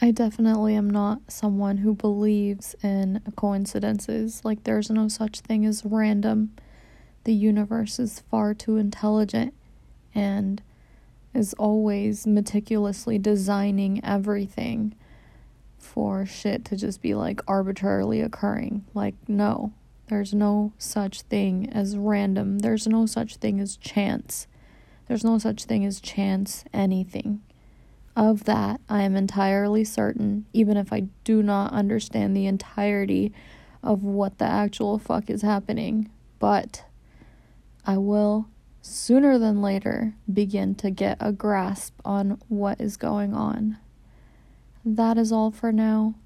I definitely am not someone who believes in coincidences. Like, there's no such thing as random. The universe is far too intelligent and is always meticulously designing everything for shit to just be like arbitrarily occurring. Like, no, there's no such thing as random, there's no such thing as chance, there's no such thing as chance anything. Of that, I am entirely certain, even if I do not understand the entirety of what the actual fuck is happening. But I will, sooner than later, begin to get a grasp on what is going on. That is all for now.